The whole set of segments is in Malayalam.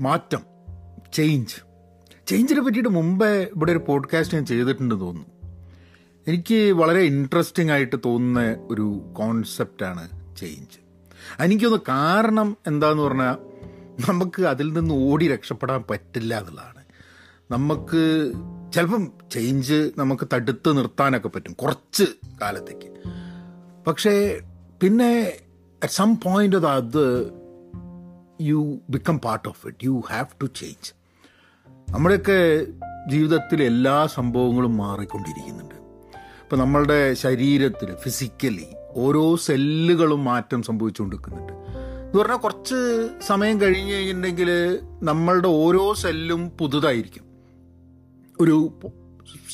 മാറ്റം ചേഞ്ച് ചേഞ്ചിനെ പറ്റിയിട്ട് മുമ്പേ ഇവിടെ ഒരു പോഡ്കാസ്റ്റ് ഞാൻ ചെയ്തിട്ടുണ്ട് തോന്നുന്നു. എനിക്ക് വളരെ ഇൻട്രസ്റ്റിംഗ് ആയിട്ട് തോന്നുന്ന ഒരു കോൺസെപ്റ്റാണ് ചേഞ്ച് എനിക്കൊന്ന് കാരണം എന്താന്ന് പറഞ്ഞാൽ നമുക്ക് അതിൽ നിന്ന് ഓടി രക്ഷപ്പെടാൻ പറ്റില്ല എന്നുള്ളതാണ്. നമുക്ക് ചിലപ്പം ചേഞ്ച് നമുക്ക് തടുത്ത് നിർത്താനൊക്കെ പറ്റും കുറച്ച് കാലത്തേക്ക്. പക്ഷേ പിന്നെ അറ്റ് സം പോയിന്റ് അത് you become part of it you have to change നമ്മുടെയൊക്കെ ജീവിതത്തിൽ എല്ലാ സംഭവങ്ങളും മാറിക്കൊണ്ടിരിക്കുന്നുണ്ട്. ഇപ്പം നമ്മളുടെ ശരീരത്തിൽ ഫിസിക്കലി ഓരോ സെല്ലുകളും മാറ്റം സംഭവിച്ചുകൊണ്ടിരിക്കുന്നുണ്ട്. എന്ന് പറഞ്ഞാൽ കുറച്ച് സമയം കഴിഞ്ഞ് കഴിഞ്ഞിട്ടുണ്ടെങ്കിൽ നമ്മളുടെ ഓരോ സെല്ലും പുതുതായിരിക്കും. ഒരു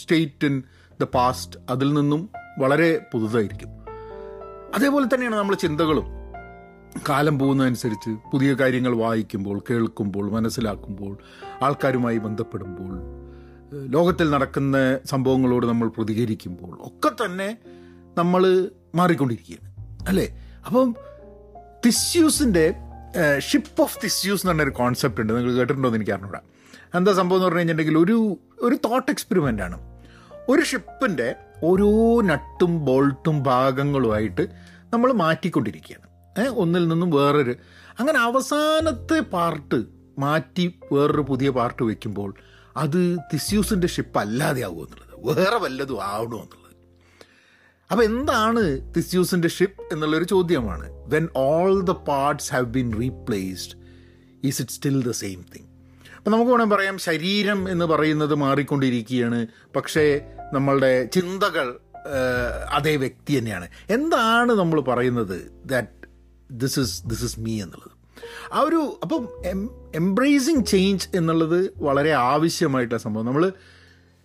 സ്റ്റേറ്റ് ഇൻ ദ പാസ്റ്റ് അതിൽ നിന്നും വളരെ പുതുതായിരിക്കും. അതേപോലെ തന്നെയാണ് നമ്മളെ ചിന്തകളും. കാലം പോകുന്നതനുസരിച്ച് പുതിയ കാര്യങ്ങൾ വായിക്കുമ്പോൾ കേൾക്കുമ്പോൾ മനസ്സിലാക്കുമ്പോൾ ആൾക്കാരുമായി ബന്ധപ്പെടുമ്പോൾ ലോകത്തിൽ നടക്കുന്ന സംഭവങ്ങളോട് നമ്മൾ പ്രതികരിക്കുമ്പോൾ ഒക്കെ തന്നെ നമ്മൾ മാറിക്കൊണ്ടിരിക്കുകയാണ്. അല്ലേ? അപ്പം തിസ്യൂസിന്റെ ഷിപ്പ് ഓഫ് തിസ്യൂസ് എന്ന് പറഞ്ഞൊരു കോൺസെപ്റ്റ് ഉണ്ട്. നിങ്ങൾ കേട്ടിട്ടുണ്ടോ എന്ന് എനിക്ക് അറിഞ്ഞൂടാ എന്താ സംഭവം എന്ന് പറഞ്ഞു കഴിഞ്ഞിട്ടുണ്ടെങ്കിൽ ഒരു ഒരു തോട്ട് എക്സ്പെരിമെന്റ് ആണ്. ഒരു ഷിപ്പിന്റെ ഓരോ നട്ടും ബോൾട്ടും ഭാഗങ്ങളുമായിട്ട് നമ്മൾ മാറ്റിക്കൊണ്ടിരിക്കുകയാണ്. ഒന്നിൽ നിന്നും വേറൊരു. അങ്ങനെ അവസാനത്തെ പാർട്ട് മാറ്റി വേറൊരു പുതിയ പാർട്ട് വെക്കുമ്പോൾ അത് തിസ്യൂസിന്റെ ഷിപ്പ് അല്ലാതെ ആവുമോ എന്നുള്ളത്. വേറെ വല്ലതും ആവണോ എന്നുള്ളത്. അപ്പോൾ എന്താണ് തിസ്യൂസിന്റെ ഷിപ്പ് എന്നുള്ളൊരു ചോദ്യമാണ്. When all the parts have been replaced is it still the same thing അപ്പം നമുക്ക് വേണമെങ്കിൽ പറയാം ശരീരം എന്ന് പറയുന്നത് മാറിക്കൊണ്ടിരിക്കുകയാണ്. പക്ഷേ നമ്മളുടെ ചിന്തകൾ അതേ വ്യക്തി തന്നെയാണ്. എന്താണ് നമ്മൾ പറയുന്നത് that this is this is me എന്നുള്ളത്. ആ ഒരു അപ്പം എംബ്രേസിങ് ചേഞ്ച് എന്നുള്ളത് വളരെ ആവശ്യമായിട്ടുള്ള സംഭവം. നമ്മൾ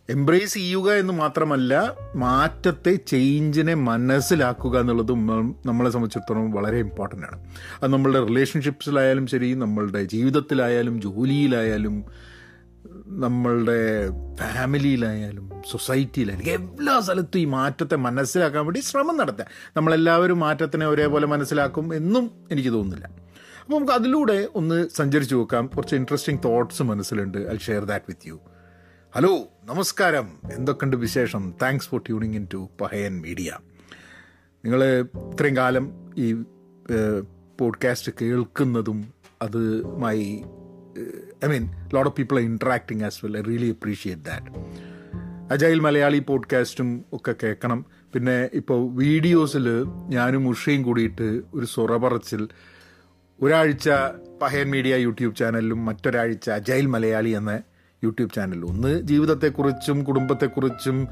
എംബ്രേസ് ചെയ്യുക എന്ന് മാത്രമല്ല മാറ്റത്തെ ചേഞ്ചിനെ മനസ്സിലാക്കുക എന്നുള്ളതും നമ്മളെ സംബന്ധിച്ചിടത്തോളം വളരെ ഇമ്പോർട്ടന്റ് ആണ്. അത് നമ്മളുടെ റിലേഷൻഷിപ്സിലായാലും ശരി നമ്മളുടെ ജീവിതത്തിലായാലും ജോലിയിലായാലും നമ്മളുടെ ഫാമിലിയിലായാലും സൊസൈറ്റിയിലായാലും എല്ലാ സ്ഥലത്തും ഈ മാറ്റത്തെ മനസ്സിലാക്കാൻ വേണ്ടി ശ്രമം നടത്താം നമ്മളെല്ലാവരും മാറ്റത്തിനെ ഒരേപോലെ മനസ്സിലാക്കും എന്നും എനിക്ക് തോന്നുന്നില്ല. അപ്പോൾ നമുക്ക് അതിലൂടെ ഒന്ന് സഞ്ചരിച്ചു നോക്കാം. കുറച്ച് ഇൻട്രസ്റ്റിംഗ് തോട്ട്സ് മനസ്സിലുണ്ട്. I share that with you hello നമസ്കാരം. എന്തൊക്കെയുണ്ട് വിശേഷം? Thanks for tuning in to Pahayan media നിങ്ങൾ ഇത്രയും കാലം ഈ പോഡ്കാസ്റ്റ് കേൾക്കുന്നതും അതുമായി I mean lot of people are interacting as well I really appreciate that agile Malayali പോഡ്കാസ്റ്റും ഒക്കെ കേൾക്കണം. പിന്നെ ഇപ്പോൾ വീഡിയോസിൽ ഞാനും ഉഷയും കൂടിയിട്ട് ഒരു സുറപറച്ചിൽ ഒരാഴ്ച പഹയൻ മീഡിയ യൂട്യൂബ് ചാനലിലും മറ്റൊരാഴ്ച അജൈൽ മലയാളി എന്ന യൂട്യൂബ് ചാനലിലും. ഒന്ന് ജീവിതത്തെക്കുറിച്ചും കുടുംബത്തെക്കുറിച്ചും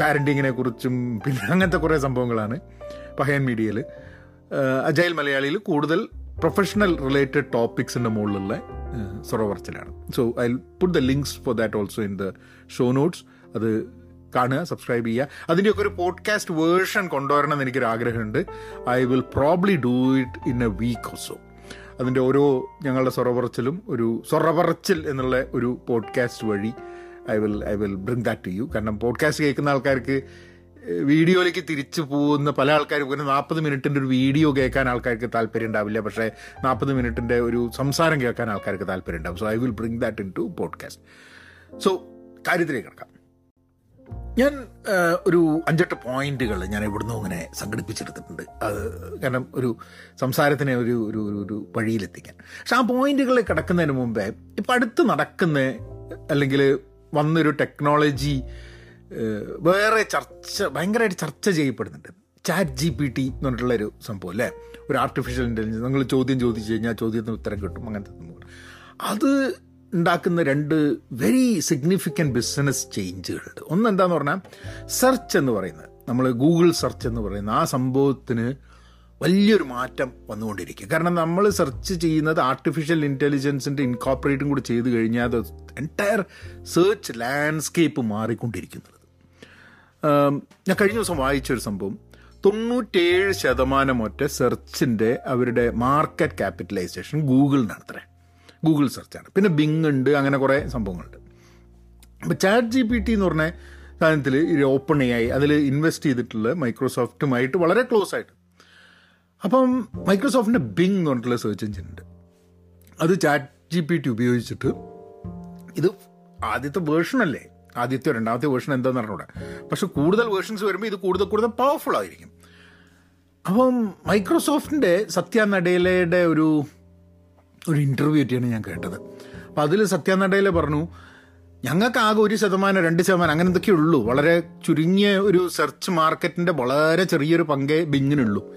പാരന്റിങ്ങിനെ കുറിച്ചും പിന്നെ അങ്ങനത്തെ കുറേ സംഭവങ്ങളാണ് പഹയൻ മീഡിയയിൽ. അജൈൽ മലയാളിയിൽ കൂടുതൽ പ്രൊഫഷണൽ റിലേറ്റഡ് ടോപ്പിക്സിന്റെ മുകളിലുള്ള സൊറവർച്ചിലാണ് so I put the links for that also in the show notes അത് കാണുക സബ്സ്ക്രൈബ് ചെയ്യുക. അതിന്റെയൊക്കെ ഒരു പോഡ്കാസ്റ്റ് വേർഷൻ കൊണ്ടുവരണം എന്ന് എനിക്കൊരു ആഗ്രഹമുണ്ട് I will probably do it in a week also അതിന്റെ ഓരോ ഞങ്ങളുടെ സൊറപറച്ചിലും ഒരു സൊറപറച്ചിൽ എന്നുള്ള ഒരു പോഡ്കാസ്റ്റ് വഴി I will I will bring that to you കാരണം പോഡ്കാസ്റ്റ് കേൾക്കുന്ന ആൾക്കാർക്ക് വീഡിയോയിലേക്ക് തിരിച്ചു പോകുന്ന പല ആൾക്കാരും ഒരു നാൽപ്പത് മിനിറ്റിന്റെ ഒരു വീഡിയോ കേൾക്കാൻ ആൾക്കാർക്ക് താല്പര്യം ഉണ്ടാവില്ല. പക്ഷേ നാൽപ്പത് മിനിറ്റിന്റെ ഒരു സംസാരം കേൾക്കാൻ ആൾക്കാർക്ക് താല്പര്യം ഉണ്ടാവും. So I will bring that into podcast so കാര്യത്തിലേക്ക് കിടക്കാം. ഞാൻ ഒരു അഞ്ചെട്ട് പോയിന്റുകൾ ഞാൻ ഇവിടുന്ന് ഇങ്ങനെ സംഘടിപ്പിച്ചെടുത്തിട്ടുണ്ട്. അത് കാരണം ഒരു സംസാരത്തിനെ ഒരു ഒരു ഒരു വഴിയിലെത്തിക്കാൻ. പക്ഷെ ആ പോയിന്റുകളിൽ കിടക്കുന്നതിന് മുമ്പേ ഇപ്പം അടുത്ത് നടക്കുന്ന അല്ലെങ്കിൽ വന്നൊരു ടെക്നോളജി വേറെ ചർച്ച ഭയങ്കരമായിട്ട് ചർച്ച ചെയ്യപ്പെടുന്നുണ്ട്. ചാറ്റ് ജി പി ടി എന്ന് പറഞ്ഞിട്ടുള്ളൊരു സംഭവം അല്ലേ ഒരു ആർട്ടിഫിഷ്യൽ ഇന്റലിജൻസ് നിങ്ങൾ ചോദ്യം ചോദിച്ചു കഴിഞ്ഞാൽ ചോദ്യത്തിന് ഉത്തരം കിട്ടും അങ്ങനത്തെ സംഭവം. അത് ഉണ്ടാക്കുന്ന രണ്ട് വെരി സിഗ്നിഫിക്കന്റ് ബിസിനസ് ചേഞ്ചുകളുണ്ട് ഒന്ന് എന്താന്ന് പറഞ്ഞാൽ സെർച്ച് എന്ന് പറയുന്നത്. നമ്മൾ ഗൂഗിൾ സെർച്ച് എന്ന് പറയുന്ന ആ സംഭവത്തിന് വലിയൊരു മാറ്റം വന്നുകൊണ്ടിരിക്കുക. കാരണം നമ്മൾ സെർച്ച് ചെയ്യുന്നത് ആർട്ടിഫിഷ്യൽ ഇന്റലിജൻസിന്റെ ഇൻകോപ്പറേറ്റും കൂടി ചെയ്ത് കഴിഞ്ഞാൽ അത് എന്റയർ സെർച്ച് ലാൻഡ്സ്കേപ്പ് മാറിക്കൊണ്ടിരിക്കുന്നത് ആം, ഞാൻ കഴിഞ്ഞ ദിവസം വായിച്ച ഒരു സംഭവം. തൊണ്ണൂറ്റേഴ് ശതമാനം ഒറ്റ സെർച്ചിന്റെ അവരുടെ മാർക്കറ്റ് ക്യാപിറ്റലൈസേഷൻ ഗൂഗിളിനാണ് അത്രേ ഗൂഗിൾ സെർച്ചാണ്. പിന്നെ ബിങ് ഉണ്ട് അങ്ങനെ കുറേ സംഭവങ്ങളുണ്ട്. അപ്പോൾ ചാറ്റ് ജി പി ടി എന്ന് പറഞ്ഞ സാധനത്തിൽ ഓപ്പൺ എ ആയി അതിൽ ഇൻവെസ്റ്റ് ചെയ്തിട്ടുള്ള മൈക്രോസോഫ്റ്റുമായിട്ട് വളരെ ക്ലോസ് ആയിട്ട് അപ്പം മൈക്രോസോഫ്റ്റിന്റെ ബിങ് എന്ന് പറഞ്ഞിട്ടുള്ള സെർച്ച് എഞ്ചിൻ ഉണ്ട്. അത് ചാറ്റ് ജി പി ടി ഉപയോഗിച്ചിട്ട് ഇത് ആദ്യത്തെ വേർഷൻ അല്ലേ? ആദ്യത്തെ രണ്ടാമത്തെ വേർഷൻ എന്താണെന്ന് പറഞ്ഞൂടെ പക്ഷെ കൂടുതൽ വേർഷൻസ് വരുമ്പോൾ ഇത് കൂടുതൽ കൂടുതൽ പവർഫുൾ ആയിരിക്കും. അപ്പം മൈക്രോസോഫ്റ്റിന്റെ സത്യ നടേലയുടെ ഒരു ഒരു ഇന്റർവ്യൂ ആയിട്ടാണ് ഞാൻ കേട്ടത്. അപ്പം അതിൽ സത്യ നടേല പറഞ്ഞു ഞങ്ങൾക്ക് ആകെ ഒരു ശതമാനം രണ്ട് ശതമാനം അങ്ങനെ എന്തൊക്കെയേ ഉള്ളൂ. വളരെ ചുരുങ്ങിയ ഒരു സെർച്ച് മാർക്കറ്റിന്റെ വളരെ ചെറിയൊരു പങ്കേ ബിങ്ങിനുള്ളൂ.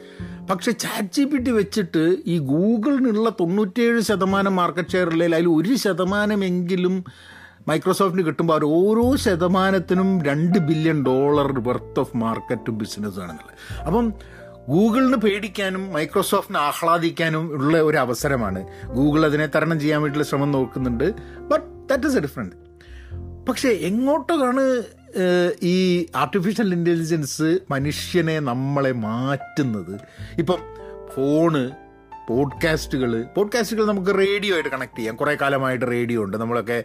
പക്ഷെ ചാറ്റ് ജി പി ടി വെച്ചിട്ട് ഈ ഗൂഗിളിനുള്ള തൊണ്ണൂറ്റേഴ് ശതമാനം മാർക്കറ്റ് ഷെയർ ഉള്ളതിൽ അതിൽ ഒരു ശതമാനമെങ്കിലും മൈക്രോസോഫ്റ്റിന് കിട്ടുമ്പോൾ അവർ ഓരോ ശതമാനത്തിനും രണ്ട് billion dollar worth of market ബിസിനസ്സാണെന്നുള്ളത് അപ്പം ഗൂഗിളിന് പേടിക്കാനും മൈക്രോസോഫ്റ്റിനെ ആഹ്ലാദിക്കാനും ഉള്ള ഒരു അവസരമാണ്. ഗൂഗിൾ അതിനെ തരണം ചെയ്യാൻ വേണ്ടിയുള്ള ശ്രമം നോക്കുന്നുണ്ട്. But that is a different പക്ഷേ എങ്ങോട്ടാണ് ഈ ആർട്ടിഫിഷ്യൽ ഇന്റലിജൻസ് മനുഷ്യനെ നമ്മളെ മാറ്റുന്നത്? ഇപ്പം ഫോണ് പോഡ്കാസ്റ്റുകൾ. പോഡ്കാസ്റ്റുകൾ നമുക്ക് റേഡിയോ ആയിട്ട് കണക്ട് ചെയ്യാം. കുറേ കാലമായിട്ട് റേഡിയോ ഉണ്ട്. നമ്മളൊക്കെ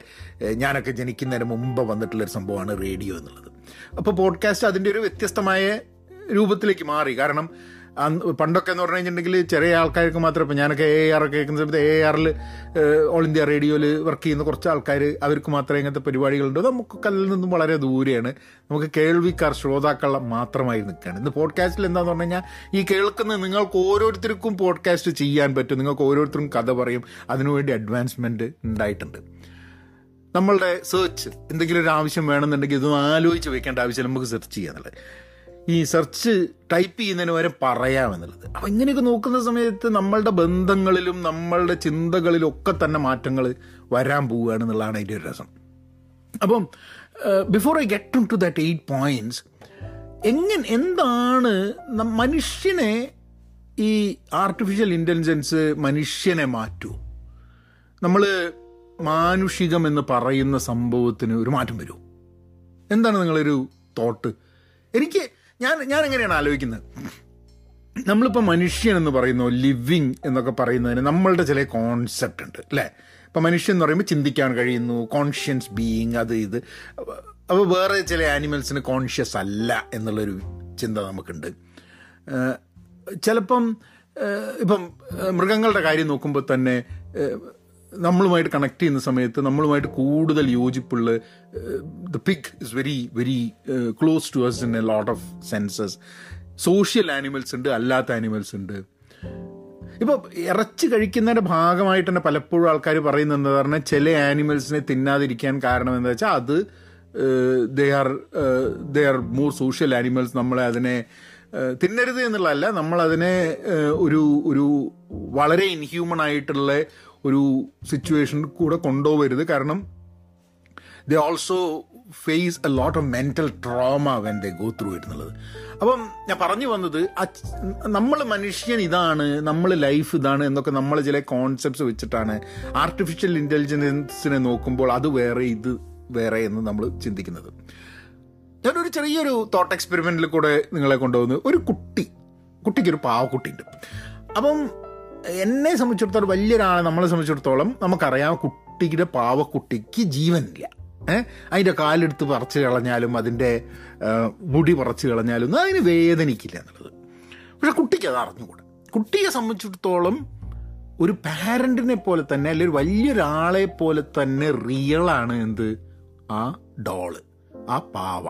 ഞാനൊക്കെ ജനിക്കുന്നതിന് മുമ്പ് വന്നിട്ടുള്ളൊരു സംഭവമാണ് റേഡിയോ എന്നുള്ളത്. അപ്പോൾ പോഡ്കാസ്റ്റ് അതിന്റെ ഒരു വ്യത്യസ്തമായ രൂപത്തിലേക്ക് മാറി. കാരണം പണ്ടൊക്കെ എന്ന് പറഞ്ഞു കഴിഞ്ഞിട്ടുണ്ടെങ്കിൽ ചെറിയ ആൾക്കാർക്ക് മാത്രമേ ഇപ്പം ഞാനൊക്കെ എ ആർ ഒക്കെ കേൾക്കുന്ന സമയത്ത് എ ആറിൽ ഓൾ ഇന്ത്യ റേഡിയോയിൽ വർക്ക് ചെയ്യുന്ന കുറച്ച് ആൾക്കാർ അവർക്ക് മാത്രമേ ഇങ്ങനത്തെ പരിപാടികളുണ്ട്. നമുക്ക് കല്ലിൽ നിന്നും വളരെ ദൂരെയാണ്. നമുക്ക് കേൾവിക്കാർ ശ്രോതാക്കൾ മാത്രമായി നിൽക്കുകയാണ്. ഇന്ന് പോഡ്കാസ്റ്റിൽ എന്താന്ന് പറഞ്ഞു കഴിഞ്ഞാൽ ഈ കേൾക്കുന്ന നിങ്ങൾക്ക് ഓരോരുത്തർക്കും പോഡ്കാസ്റ്റ് ചെയ്യാൻ പറ്റും. നിങ്ങൾക്ക് ഓരോരുത്തർക്കും കഥ പറയും. അതിനുവേണ്ടി അഡ്വാൻസ്മെന്റ് ഉണ്ടായിട്ടുണ്ട്. നമ്മളുടെ സെർച്ച് എന്തെങ്കിലും ഒരു ആവശ്യം വേണമെന്നുണ്ടെങ്കിൽ ഇതൊന്നും ആലോചിച്ച് വെക്കേണ്ട ആവശ്യം നമുക്ക് സെർച്ച് ചെയ്യാന്നുള്ളത്. ഈ സെർച്ച് ടൈപ്പ് ചെയ്യുന്നതിന് വരെ പറയാമെന്നുള്ളത്. അപ്പം ഇങ്ങനെയൊക്കെ നോക്കുന്ന സമയത്ത് നമ്മളുടെ ബന്ധങ്ങളിലും നമ്മളുടെ ചിന്തകളിലും ഒക്കെ തന്നെ മാറ്റങ്ങൾ വരാൻ പോവുകയാണ് എന്നുള്ളതാണ് അതിന്റെ ഒരു രസം. അപ്പം before I get to that eight points എങ്ങനെ എന്താണ് മനുഷ്യനെ ഈ ആർട്ടിഫിഷ്യൽ ഇന്റലിജൻസ് മനുഷ്യനെ മാറ്റൂ? നമ്മൾ മാനുഷികം എന്ന് പറയുന്ന സംഭവത്തിന് ഒരു മാറ്റം വരൂ എന്താണ് നിങ്ങളൊരു തോട്ട് എനിക്ക് ഞാൻ ഞാൻ എങ്ങനെയാണ് ആലോചിക്കുന്നത്? നമ്മളിപ്പോൾ മനുഷ്യൻ എന്ന് പറയുന്നു ലിവിങ് എന്നൊക്കെ പറയുന്നതിന് നമ്മളുടെ ചില കോൺസെപ്റ്റ് ഉണ്ട് അല്ലേ? ഇപ്പം മനുഷ്യൻ എന്ന് പറയുമ്പോൾ ചിന്തിക്കാൻ കഴിയുന്നു കോൺഷ്യൻസ് ബീയിങ് അത് ഇത്. അപ്പോൾ വേറെ ചില ആനിമൽസിന് കോൺഷ്യസ് അല്ല എന്നുള്ളൊരു ചിന്ത നമുക്കുണ്ട്. ചിലപ്പം ഇപ്പം മൃഗങ്ങളുടെ കാര്യം നോക്കുമ്പോൾ തന്നെ നമ്മളുമായിട്ട് കണക്ട് ചെയ്യുന്ന സമയത്ത് നമ്മളുമായിട്ട് കൂടുതൽ യോജിപ്പുള്ള the pig is very very close to us in a lot of senses social animals ഉണ്ട് അല്ലാത്ത ആനിമൽസ് ഉണ്ട്. ഇപ്പോൾ ഇറച്ചി കഴിക്കുന്നതിന്റെ ഭാഗമായിട്ട് തന്നെ പലപ്പോഴും ആൾക്കാർ പറയുന്നത് എന്താ പറഞ്ഞാൽ ചില ആനിമൽസിനെ തിന്നാതിരിക്കാൻ കാരണം എന്താ വെച്ചാൽ അത് they are they are more social animals നമ്മളെ അതിനെ തിന്നരുത് എന്നുള്ളതല്ല നമ്മളതിനെ ഒരു ഒരു വളരെ ഇൻഹ്യൂമൺ ആയിട്ടുള്ള ഒരു സിറ്റുവേഷൻ കൂടെ കൊണ്ടുപോകരുത്. കാരണം they also face a lot of mental trauma when they go through എന്നുള്ളത്. അപ്പം ഞാൻ പറഞ്ഞു വന്നത് നമ്മൾ മനുഷ്യൻ ഇതാണ് നമ്മൾ ലൈഫ് ഇതാണ് എന്നൊക്കെ നമ്മൾ ചില കോൺസെപ്റ്റ്സ് വെച്ചിട്ടാണ്. ആർട്ടിഫിഷ്യൽ ഇന്റലിജൻസിനെ നോക്കുമ്പോൾ അത് വേറെ ഇത് വേറെ എന്ന് നമ്മൾ ചിന്തിക്കുന്നത്. ഞാനൊരു ചെറിയൊരു തോട്ട് എക്സ്പെരിമെന്റിൽ കൂടെ നിങ്ങളെ കൊണ്ടുപോകുന്നത് ഒരു കുട്ടി കുട്ടിക്കൊരു പാവക്കുട്ടിയുണ്ട്. അപ്പം എന്നെ സംബന്ധിച്ചിടത്തോളം വലിയൊരാളെ നമ്മളെ സംബന്ധിച്ചിടത്തോളം നമുക്കറിയാം കുട്ടിയുടെ പാവക്കുട്ടിക്ക് ജീവനില്ല. ഏഹ് അതിന്റെ കാലെടുത്ത് പറിച്ചു കളഞ്ഞാലും അതിന്റെ മുടി പറിച്ചു കളഞ്ഞാലും ഒന്നും അതിന് വേദനിക്കില്ല എന്നുള്ളത്. പക്ഷെ കുട്ടിക്ക് അത് അറിഞ്ഞുകൂടെ. കുട്ടിയെ സംബന്ധിച്ചിടത്തോളം ഒരു പാരന്റിനെ പോലെ തന്നെ അല്ലെങ്കിൽ ഒരു വലിയൊരാളെ പോലെ തന്നെ റിയലാണ് എന്ത്? ആ ഡോൾ ആ പാവ.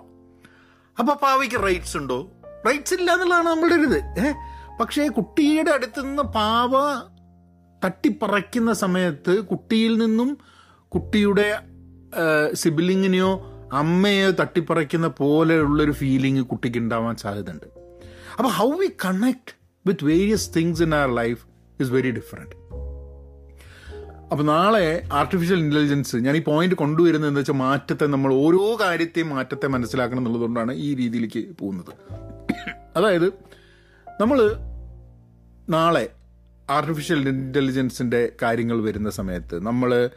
അപ്പോൾ പാവയ്ക്ക് റൈറ്റ്സ് ഉണ്ടോ? റൈറ്റ്സ് ഇല്ല എന്നുള്ളതാണ് നമ്മളുടെ ഒരു ഇത് ഏഹ് പക്ഷേ കുട്ടിയുടെ അടുത്ത് നിന്ന് പാവ തട്ടിപ്പറയ്ക്കുന്ന സമയത്ത് കുട്ടിയിൽ നിന്നും കുട്ടിയുടെ സിബിലിങ്ങിനെയോ അമ്മയോ തട്ടിപ്പറയ്ക്കുന്ന പോലെയുള്ളൊരു ഫീലിംഗ് കുട്ടിക്ക് ഉണ്ടാവാൻ സാധ്യതയുണ്ട്. അപ്പോൾ how we connect with various things in our life is very different അപ്പോൾ നാളെ ആർട്ടിഫിഷ്യൽ ഇന്റലിജൻസ് ഞാൻ ഈ പോയിന്റ് കൊണ്ടുവരുന്നത് എന്താ വെച്ചാൽ മാറ്റത്തെ നമ്മൾ ഓരോ കാര്യത്തെയും മാറ്റത്തെ മനസ്സിലാക്കണം എന്നുള്ളതുകൊണ്ടാണ് ഈ രീതിയിലേക്ക് പോകുന്നത്. അതായത് നമ്മൾ നാളെ ആർട്ടിഫിഷ്യൽ ഇന്റലിജൻസിന്റെ കാര്യങ്ങൾ വരുന്ന സമയത്ത് നമ്മൾ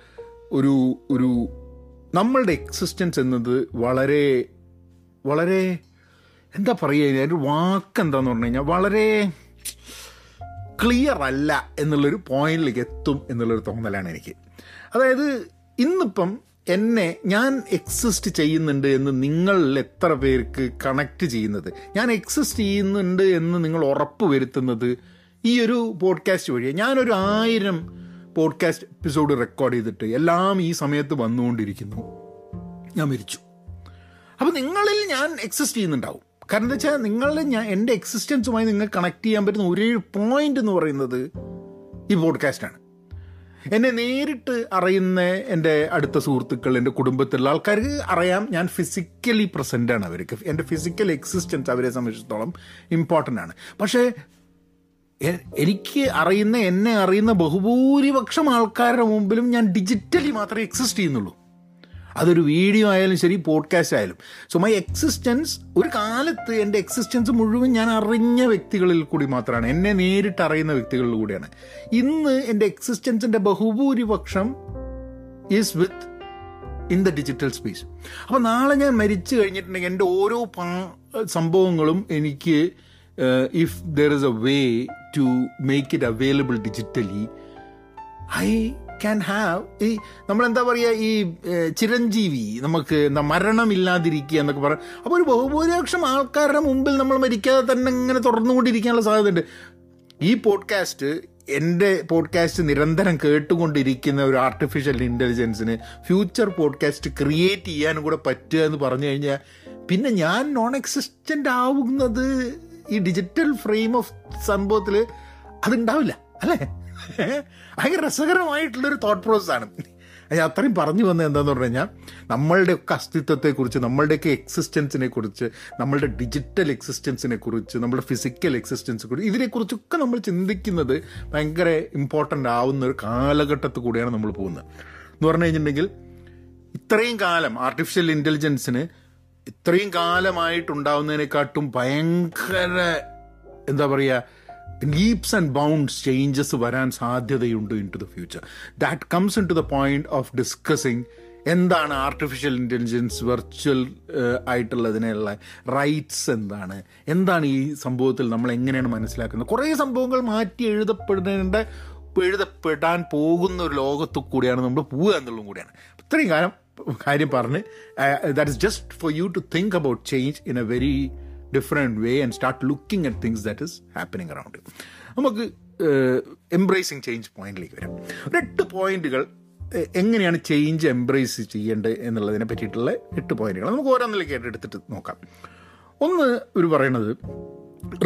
ഒരു ഒരു നമ്മളുടെ എക്സിസ്റ്റൻസ് എന്നത് വളരെ വളരെ എന്താ പറയുക അതിന്റെ വാക്ക് എന്താന്ന് പറഞ്ഞു കഴിഞ്ഞാൽ വളരെ ക്ലിയർ അല്ല എന്നുള്ളൊരു പോയിന്റിലേക്ക് എത്തും എന്നുള്ളൊരു തോന്നലാണ് എനിക്ക്. അതായത് ഇന്നിപ്പം എന്നെ ഞാൻ എക്സിസ്റ്റ് ചെയ്യുന്നുണ്ട് എന്ന് നിങ്ങൾ എത്ര പേർക്ക് കണക്ട് ചെയ്യുന്നത്? ഞാൻ എക്സിസ്റ്റ് ചെയ്യുന്നുണ്ട് എന്ന് നിങ്ങൾ ഉറപ്പ് വരുത്തുന്നത് ഈ ഒരു പോഡ്കാസ്റ്റ് വഴി ഞാനൊരു ആയിരം പോഡ്കാസ്റ്റ് എപ്പിസോഡ് റെക്കോർഡ് ചെയ്തിട്ട് എല്ലാം ഈ സമയത്ത് വന്നുകൊണ്ടിരിക്കുന്നു. ഞാൻ മരിച്ചു. അപ്പോൾ നിങ്ങളിൽ ഞാൻ എക്സിസ്റ്റ് ചെയ്യുന്നുണ്ടാവും. കാരണം എന്താ വെച്ചാൽ നിങ്ങളുടെ ഞാൻ എന്റെ എക്സിസ്റ്റൻസുമായി നിങ്ങൾ കണക്ട് ചെയ്യാൻ പറ്റുന്ന ഒരേ പോയിന്റ് എന്ന് പറയുന്നത് ഈ പോഡ്കാസ്റ്റാണ് എന്നെ നേരിട്ട് അറിയുന്ന എന്റെ അടുത്ത സുഹൃത്തുക്കൾ എന്റെ കുടുംബത്തിലുള്ള ആൾക്കാർക്ക് അറിയാം ഞാൻ ഫിസിക്കലി പ്രസന്റ് ആണ് അവർക്ക്. എന്റെ ഫിസിക്കൽ എക്സിസ്റ്റൻസ് അവരെ സംബന്ധിച്ചിടത്തോളം ഇമ്പോർട്ടന്റ് ആണ്. പക്ഷേ എനിക്ക് അറിയുന്ന എന്നെ അറിയുന്ന ബഹുഭൂരിപക്ഷം ആൾക്കാരുടെ മുമ്പിലും ഞാൻ ഡിജിറ്റലി മാത്രമേ എക്സിസ്റ്റ് ചെയ്യുന്നുള്ളൂ. അതൊരു വീഡിയോ ആയാലും ശരി പോഡ്കാസ്റ്റ് ആയാലും. സോ മൈ എക്സിസ്റ്റൻസ് ഒരു കാലത്ത് എന്റെ എക്സിസ്റ്റൻസ് മുഴുവൻ ഞാൻ അറിഞ്ഞ വ്യക്തികളിൽ കൂടി മാത്രമാണ്. എന്നെ നേരിട്ട് അറിയുന്ന വ്യക്തികളിൽ കൂടിയാണ്. ഇന്ന് എന്റെ എക്സിസ്റ്റൻസിന്റെ ബഹുഭൂരിപക്ഷം is within the digital space അപ്പോൾ നാളെ ഞാൻ മരിച്ചു കഴിഞ്ഞിട്ടുണ്ടെങ്കിൽ എന്റെ ഓരോ സംഭവങ്ങളും എനിക്ക് if there is a way to make it available digitally I can have ഈ നമ്മളെന്താ പറയുക ഈ ചിരഞ്ജീവി നമുക്ക് എന്താ മരണമില്ലാതിരിക്കുക എന്നൊക്കെ പറയാം അപ്പോൾ ഒരു ബഹുഭൂരിപക്ഷം ആൾക്കാരുടെ മുമ്പിൽ നമ്മൾ മരിക്കാതെ തന്നെ ഇങ്ങനെ തുറന്നുകൊണ്ടിരിക്കാനുള്ള സാധ്യതയുണ്ട്. ഈ പോഡ്കാസ്റ്റ് എന്റെ പോഡ്കാസ്റ്റ് നിരന്തരം കേട്ടുകൊണ്ടിരിക്കുന്ന ഒരു ആർട്ടിഫിഷ്യൽ ഇന്റലിജൻസിന് ഫ്യൂച്ചർ പോഡ്കാസ്റ്റ് ക്രിയേറ്റ് ചെയ്യാനും കൂടെ പറ്റുക എന്ന് പറഞ്ഞു കഴിഞ്ഞാൽ പിന്നെ ഞാൻ നോൺ എക്സിസ്റ്റന്റ് ആവുന്നത് ഈ ഡിജിറ്റൽ ഫ്രെയിം ഓഫ് സംഭവത്തിൽ അതുണ്ടാവില്ല അല്ലേ? ഭയങ്കര രസകരമായിട്ടുള്ളൊരു തോട്ട് പ്രോസസ്സാണ് അത് അത്രയും പറഞ്ഞു വന്നത് എന്താന്ന് പറഞ്ഞു കഴിഞ്ഞാൽ നമ്മളുടെയൊക്കെ അസ്തിത്വത്തെക്കുറിച്ച് നമ്മളുടെയൊക്കെ എക്സിസ്റ്റൻസിനെ കുറിച്ച് നമ്മളുടെ ഡിജിറ്റൽ എക്സിസ്റ്റൻസിനെ കുറിച്ച് നമ്മുടെ ഫിസിക്കൽ എക്സിസ്റ്റൻസിനെ കുറിച്ച് ഇതിനെക്കുറിച്ചൊക്കെ നമ്മൾ ചിന്തിക്കുന്നത് ഭയങ്കര ഇമ്പോർട്ടന്റ് ആവുന്ന ഒരു കാലഘട്ടത്തിൽ കൂടിയാണ് നമ്മൾ പോകുന്നത്. എന്ന് പറഞ്ഞു കഴിഞ്ഞിട്ടുണ്ടെങ്കിൽ ഇത്രയും കാലം ആർട്ടിഫിഷ്യൽ ഇന്റലിജൻസിന് ഇത്രയും കാലമായിട്ടുണ്ടാവുന്നതിനെക്കാട്ടും ഭയങ്കര എന്താ പറയുക ലീപ്സ് ആൻഡ് ബൗണ്ട്സ് ചേഞ്ചസ് വരാൻ സാധ്യതയുണ്ട് into the future that comes into the point of discussing എന്താണ് ആർട്ടിഫിഷ്യൽ ഇന്റലിജൻസ് വെർച്വൽ ആയിട്ടുള്ളതിനുള്ള റൈറ്റ്സ് എന്താണ്? എന്താണ് ഈ സംഭവത്തിൽ നമ്മൾ എങ്ങനെയാണ് മനസ്സിലാക്കുന്നത്? കുറേ സംഭവങ്ങൾ മാറ്റി എഴുതപ്പെടേണ്ട എഴുതപ്പെടാൻ പോകുന്ന ഒരു ലോകത്തു കൂടിയാണ് നമ്മൾ പോവുക എന്നുള്ളതും കൂടിയാണ്. ഇത്രയും കാലം കാര്യം പറഞ്ഞ് that is just for you to think about change in a very different way and start looking at things that is happening around നമുക്ക് എംബ്രേസിങ് ചേഞ്ച് പോയിന്റിലേക്ക് വരാം. ഒരു എട്ട് പോയിന്റുകൾ എങ്ങനെയാണ് ചേഞ്ച് എംബ്രേസ് ചെയ്യേണ്ടത് എന്നുള്ളതിനെ പറ്റിയിട്ടുള്ള എട്ട് പോയിന്റുകൾ നമുക്ക് ഓരോന്നിലേക്ക് എടുത്തിട്ട് നോക്കാം. ഒന്ന് ഒരു പറയണത്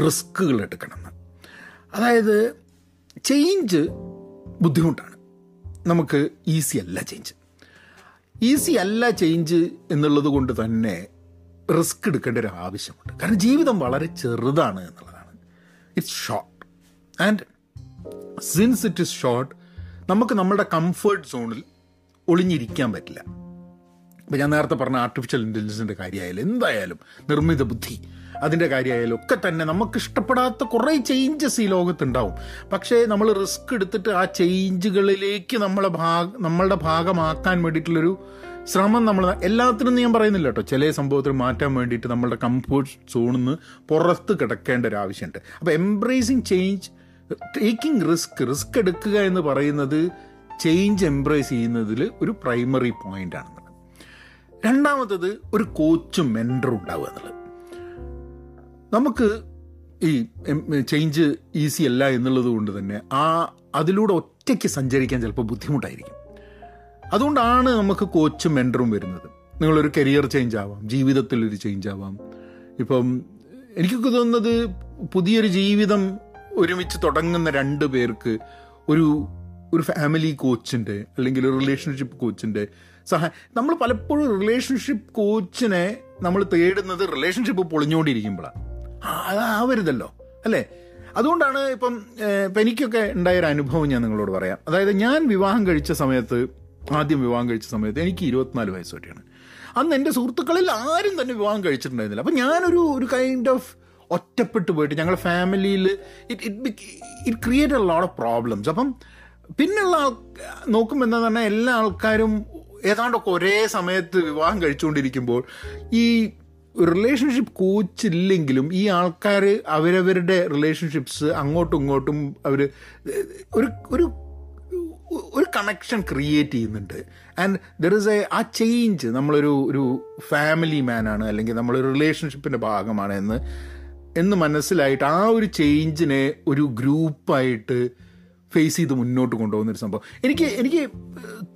റിസ്ക്കുകൾ എടുക്കണം അതായത് ചേഞ്ച് ബുദ്ധിമുട്ടാണ്. നമുക്ക് ഈസി അല്ല ചേഞ്ച് ഈസി അല്ല ചേഞ്ച് എന്നുള്ളത് കൊണ്ട് തന്നെ റിസ്ക് എടുക്കേണ്ട ഒരു ആവശ്യമുണ്ട്. കാരണം ജീവിതം വളരെ ചെറുതാണ് എന്നുള്ളതാണ്. It's short and since it is short നമുക്ക് നമ്മുടെ കംഫേർട്ട് സോണിൽ ഒളിഞ്ഞിരിക്കാൻ പറ്റില്ല. ഇപ്പം ഞാൻ നേരത്തെ പറഞ്ഞ ആർട്ടിഫിഷ്യൽ ഇന്റലിജൻസിന്റെ കാര്യമായാലും എന്തായാലും നിർമ്മിത ബുദ്ധി അതിന്റെ കാര്യമായാലും ഒക്കെ തന്നെ നമുക്ക് ഇഷ്ടപ്പെടാത്ത കുറേ ചേഞ്ചസ് ഈ ലോകത്തുണ്ടാവും. പക്ഷേ നമ്മൾ റിസ്ക് എടുത്തിട്ട് ആ ചേഞ്ചുകളിലേക്ക് നമ്മളെ ഭാഗ നമ്മളുടെ ഭാഗമാക്കാൻ വേണ്ടിയിട്ടുള്ളൊരു ശ്രമം നമ്മൾ എല്ലാത്തിനും ഞാൻ പറയുന്നില്ല കേട്ടോ. ചില സംഭവത്തിൽ മാറ്റാൻ വേണ്ടിയിട്ട് നമ്മളുടെ കംഫോർട്ട് സോണിൽ നിന്ന് പുറത്ത് കിടക്കേണ്ട ഒരു ആവശ്യമുണ്ട്. അപ്പോൾ embracing change taking risk risk എടുക്കുക എന്ന് പറയുന്നത് ചേഞ്ച് എംബ്രേസ് ചെയ്യുന്നതിൽ ഒരു പ്രൈമറി പോയിന്റ് ആണെന്നുള്ളത്. രണ്ടാമത്തത് ഒരു കോച്ചും മെന്ററും ഉണ്ടാവുക എന്നുള്ളത്. നമുക്ക് ഈ ചേഞ്ച് ഈസി അല്ല എന്നുള്ളത് കൊണ്ട് തന്നെ ആ അതിലൂടെ ഒറ്റയ്ക്ക് സഞ്ചരിക്കാൻ ചിലപ്പോൾ ബുദ്ധിമുട്ടായിരിക്കും. അതുകൊണ്ടാണ് നമുക്ക് കോച്ചും മെന്ററും വരുന്നത്. നിങ്ങളൊരു കരിയർ ചേഞ്ച് ആവാം ജീവിതത്തിലൊരു ചേഞ്ച് ആവാം. ഇപ്പം എനിക്കൊക്കെ തോന്നുന്നത് പുതിയൊരു ജീവിതം ഒരുമിച്ച് തുടങ്ങുന്ന രണ്ട് പേർക്ക് ഒരു ഒരു ഫാമിലി കോച്ചിന്റെ അല്ലെങ്കിൽ ഒരു റിലേഷൻഷിപ്പ് കോച്ചിന്റെ സഹായം നമ്മൾ പലപ്പോഴും റിലേഷൻഷിപ്പ് കോച്ചിനെ നമ്മൾ തേടുന്നത് റിലേഷൻഷിപ്പ് പൊളിഞ്ഞുകൊണ്ടിരിക്കുമ്പോഴാണ് അതാവരുതല്ലോ അല്ലേ? അതുകൊണ്ടാണ് ഇപ്പം ഇപ്പം എനിക്കൊക്കെ ഉണ്ടായൊരു അനുഭവം ഞാൻ നിങ്ങളോട് പറയാം. അതായത് ഞാൻ വിവാഹം കഴിച്ച സമയത്ത് ആദ്യം വിവാഹം കഴിച്ച സമയത്ത് എനിക്ക് ഇരുപത്തിനാല് വയസ്സ് വരെയാണ് അന്ന് എന്റെ സുഹൃത്തുക്കളിൽ ആരും തന്നെ വിവാഹം കഴിച്ചിട്ടുണ്ടായിരുന്നില്ല. അപ്പം ഞാനൊരു ഒരു കൈൻഡ് ഓഫ് ഒറ്റപ്പെട്ടു പോയിട്ട് ഞങ്ങളുടെ ഫാമിലിയിൽ it it it create a lot of problems അപ്പം പിന്നെയുള്ള ആൾ നോക്കുമ്പോൾ എന്താ പറഞ്ഞാൽ എല്ലാ ആൾക്കാരും ഏതാണ്ടൊക്കെ ഒരേ സമയത്ത് വിവാഹം കഴിച്ചുകൊണ്ടിരിക്കുമ്പോൾ ഈ റിലേഷൻഷിപ്പ് കോച്ച് ഇല്ലെങ്കിലും ഈ ആൾക്കാർ അവരവരുടെ റിലേഷൻഷിപ്സ് അങ്ങോട്ടും ഇങ്ങോട്ടും അവർ ഒരു ഒരു ഒരു കണക്ഷൻ ക്രിയേറ്റ് ചെയ്യുന്നുണ്ട്. And there is a uh change നമ്മളൊരു ഒരു ഫാമിലി മാനാണ് അല്ലെങ്കിൽ നമ്മളൊരു റിലേഷൻഷിപ്പിന്റെ ഭാഗമാണ് എന്ന് എന്ന് മനസ്സിലായിട്ട് ആ ഒരു ചേഞ്ചിനെ ഒരു ഗ്രൂപ്പായിട്ട് ഫേസ് ചെയ്ത് മുന്നോട്ട് കൊണ്ടുപോകുന്ന ഒരു സംഭവം. എനിക്ക് എനിക്ക്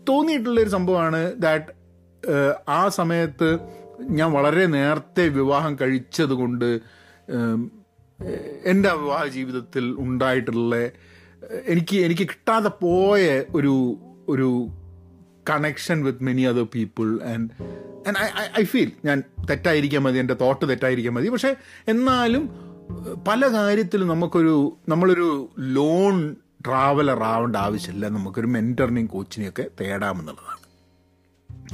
തോന്നിയിട്ടുള്ളൊരു സംഭവമാണ് ദാറ്റ് ആ സമയത്ത് ഞാൻ വളരെ നേരത്തെ വിവാഹം കഴിച്ചത് കൊണ്ട് എന്റെ വിവാഹ ജീവിതത്തിൽ ഉണ്ടായിട്ടുള്ള എനിക്ക് എനിക്ക് കിട്ടാതെ പോയ ഒരു ഒരു connection with many other people and and I I feel ഞാൻ തെറ്റായിരിക്കാൻ മതി എന്റെ തോട്ട് തെറ്റായിരിക്കാൻ മതി. പക്ഷേ എന്നാലും പല കാര്യത്തിലും നമുക്കൊരു നമ്മളൊരു ലോൺ ട്രാവലർ ആവേണ്ട ആവശ്യമില്ല. നമുക്കൊരു മെന്ററിനെയും കോച്ചിനെയൊക്കെ തേടാമെന്നുള്ളതാണ്.